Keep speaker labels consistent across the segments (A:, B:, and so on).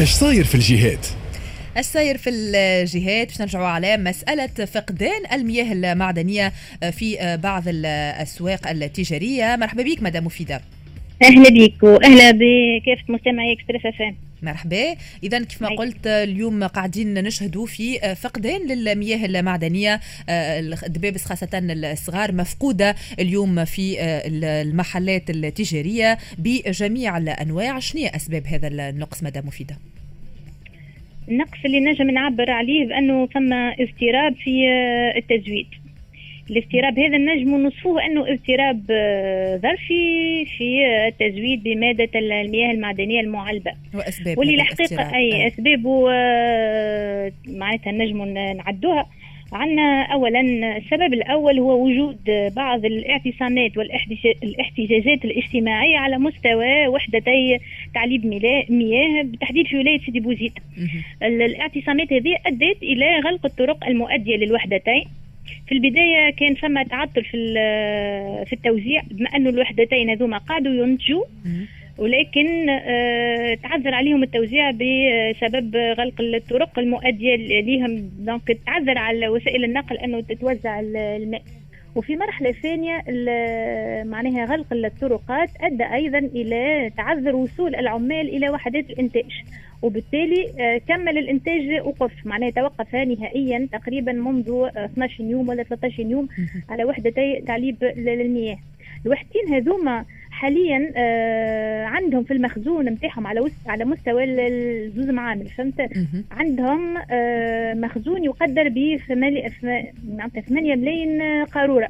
A: إيش صاير في الجهات؟
B: السير في الجهات باش نرجعوا على مسألة فقدان المياه المعدنية في بعض الأسواق التجارية. مرحبا بك مدام مفيدة.
C: أهلا بك وأهلا بكافه مستمعي Express FM
B: مرحبا. اذا كيف ما قلت اليوم قاعدين نشهدوا في فقدان للمياه المعدنية الدبابس خاصة الصغار مفقودة اليوم في المحلات التجارية بجميع الأنواع. شنو هي أسباب هذا النقص مدام مفيدة؟
C: النقص اللي نجم نعبر عليه بأنه ثم اضطراب في التزويد الاضطراب هذا النجم نصفوه أنه اضطراب آه، ظرفي في التزويد بمادة المياه المعدنية المعلبه
B: وأسباب
C: واللي الحقيقة أي اسبابه آه، معناتها نجم نعدوها. عندنا اولا السبب الأول هو وجود بعض الاعتصامات والاحتجاجات الاجتماعية على مستوى وحدتي تعليب مياه بالتحديد في ولاية سيدي بوزيد. الاعتصامات هذه أدت إلى غلق الطرق المؤدية للوحدتين. في البداية كان ثم تعطل في في التوزيع بما أنه الوحدتين هذوما قعدوا ينتجوا ولكن آه تعذر عليهم التوزيع بسبب غلق الطرق المؤدية لهم دونك تعذر على وسائل النقل أنه تتوزع الماء. وفي مرحلة ثانية معناها غلق الطرقات أدى أيضا إلى تعذر وصول العمال إلى وحدات الإنتاج. وبالتالي آه، كمل الإنتاج وقف. معناها توقف نهائيا تقريبا منذ 12 يوم ولا 13 يوم على وحدتي تعليب للمياه. الوحدتين هذوما حاليا آه عندهم في المخزون نتاعهم على على مستوى الزوز معامل فهمت؟ عندهم آه مخزون يقدر ب 8 ملايين قارورة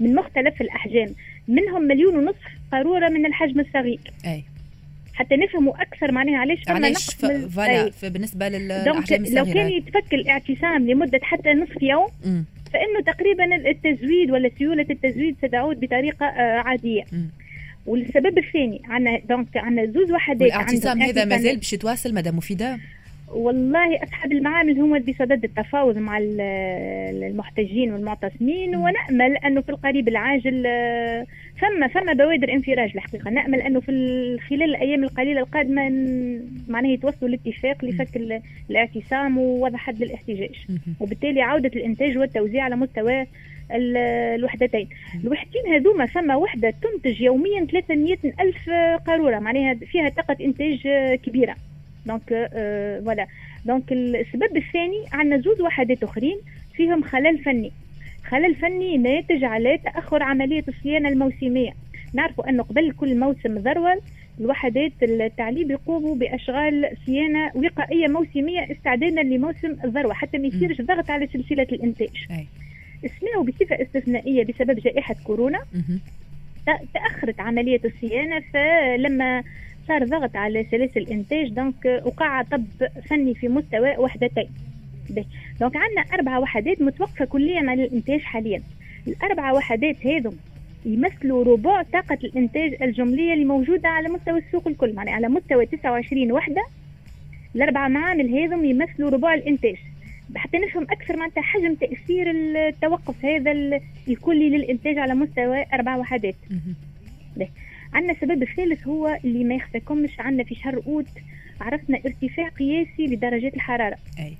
C: من مختلف الأحجام. منهم مليون ونصف قارورة من الحجم الصغير.
B: أي.
C: حتى نفهموا أكثر معناها علاش
B: فما علاش voilà بالنسبة للاحجام
C: الصغيره لو كان يتفك الاعتصام لمدة حتى نصف يوم م. فإنه تقريبا التزويد ولا سيولة التزويد ستعود بطريقة آه، عادية. م. والسبب الثاني عندنا donc عندنا زوز وحدات
B: والاعتصام هذا مازال باش يتواصل مدام مفيدة؟
C: والله أصحاب المعامل هم بصدد التفاوض مع المحتجين والمعتصمين ونأمل أنه في القريب العاجل ثم ثم بوادر انفراج الحقيقة. نأمل أنه في خلال الأيام القليلة القادمة معناه يتوصلوا لاتفاق لفك الاعتصام ووضع حد للاحتجاج وبالتالي عودة الإنتاج والتوزيع على مستوى الوحدتين. الوحدتين هذوما ثم وحدة تنتج يوميا 300 ألف قارورة معناها فيها طاقة إنتاج كبيرة. donc voilà donc السبب الثاني عندنا زوج وحدات أخرين فيهم خلل فني. خلل فني ناتج على تأخر عملية الصيانه الموسمية. نعرفوا أنه قبل كل موسم ذروة الوحدات التعليب يقوموا بأشغال صيانة وقائية موسمية استعدادا لموسم الذروه حتى ما يصيرش ضغط على سلسلة الإنتاج. اسمعوا بصفة استثنائية بسبب جائحة كورونا. تأخرت عملية الصيانة فلما صار ضغط على سلاسل الإنتاج دونك وقع طب فني في مستوى وحدتين. دونك عندنا أربع وحدات متوقفة كليا على الإنتاج حاليا. الأربع وحدات هذم يمثلوا ربع طاقة الإنتاج الجملية اللي موجودة على مستوى السوق الكل. يعني على مستوى 29 وحدة الأربع معامل هذم يمثلوا ربع الإنتاج. حتى نفهم أكثر معناتها حجم تأثير التوقف هذا الكلي للإنتاج على مستوى أربع وحدات. عندنا السبب الثالث هو اللي ما يخفاكمش عندنا في شهر أوت عرفنا ارتفاع قياسي لدرجات الحرارة.
B: أي.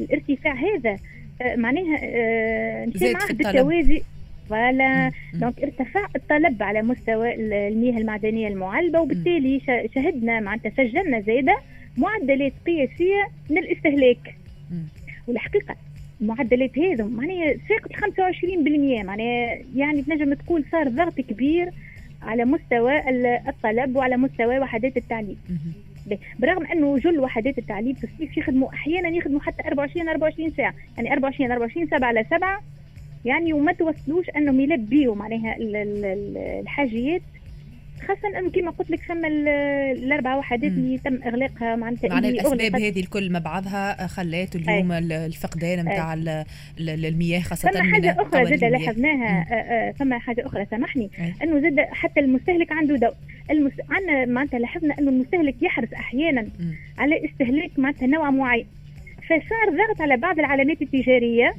C: الارتفاع هذا آه، معناها آه عهد التوازي. voilà. donc ارتفع الطلب على مستوى المياه المعدنية المعلبه وبالتالي شهدنا معناتها سجلنا زاده معدلات قياسية من الاستهلاك. والحقيقة المعدلات هذو معناها فاقت 25% معناها يعني تنجم تقول صار ضغط كبير على مستوى الطلب وعلى مستوى وحدات التعليم. برغم أنه جل وحدات التعليم في الصيف يخدموا أحيانا يخدموا حتى 24 24 ساعة. يعني 24 24 7 على 7 يعني وما توصلوش أنهم يلبيوا معناها الحاجيات خاصة انه كما قلت لك ثم الاربع وحدات اللي تم إغلاقها
B: معناتها معنى الأسباب هذه الكل مع بعضها خلات اليوم أي. الفقدان نتاع المياه خاصة
C: ثم حاجة أخرى زاد لاحظناها آه، آه، ثم حاجة أخرى سامحني. أنه زاد حتى المستهلك عنده دور المس... عندنا معناتها لاحظنا أنه المستهلك يحرص أحيانا مم. على استهلاك معناتها نوع معين. فصار ضغط على بعض العلامات التجارية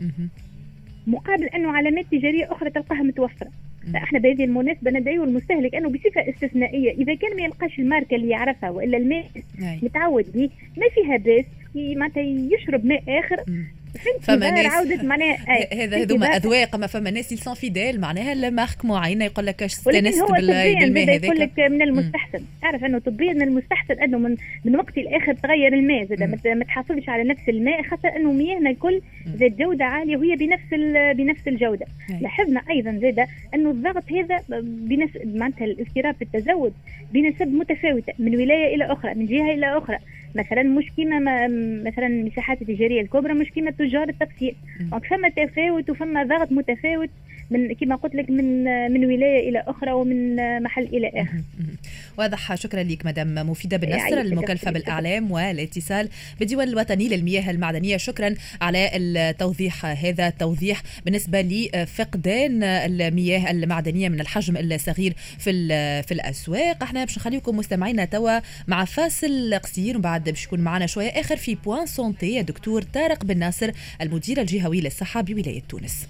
C: مقابل أنه علامات تجارية أخرى تلقاها متوفرة. إحنا بهذه المناسبه ندعو المستهلك أنه بصفة استثنائية. إذا كان ما يلقاش الماركة اللي يعرفها والا الماء متعود به ما فيها باس معناتها يشرب ماء آخر
B: فما ناس معناها هذا هذوما أذواق ما فما ناس سون فيديل معناها لمارك معينة يقول لك استانست
C: بالماء هذاك يقول لك من المستحسن؟ تعرف أنه طبيا من المستحسن أنه من من وقت لآخر تغير الماء زاد ما تحافظش على نفس الماء خاصة أنه مياهنا الكل ذات جودة عالية وهي بنفس بنفس الجودة. لاحظنا أيضا زاد انه الضغط هذا بنفس معناتها الاضطراب في التزود بنسب متفاوتة من ولاية إلى أخرى من جهة إلى أخرى. مثلا مش كيما مثلا المساحات التجارية الكبرى مش كيما تجار التقسيم. دونك فما تفاوت وفما ضغط متفاوت. من كما قلت لك من من ولاية إلى أخرى ومن محل إلى آخر.
B: واضح. شكرا لك مدام مفيدة بالنصر المكلفه بالإعلام والاتصال بالديوان الوطني للمياه المعدنية. شكرا على التوضيح هذا التوضيح بالنسبة لفقدان المياه المعدنية من الحجم الصغير في في الأسواق. أحنا باش نخليكم مستمعينا توا مع فاصل قصير وبعد باش يكون معنا شوية آخر في بوان سونتي الدكتور طارق بن ناصر المدير الجهوي للصحة بولاية تونس.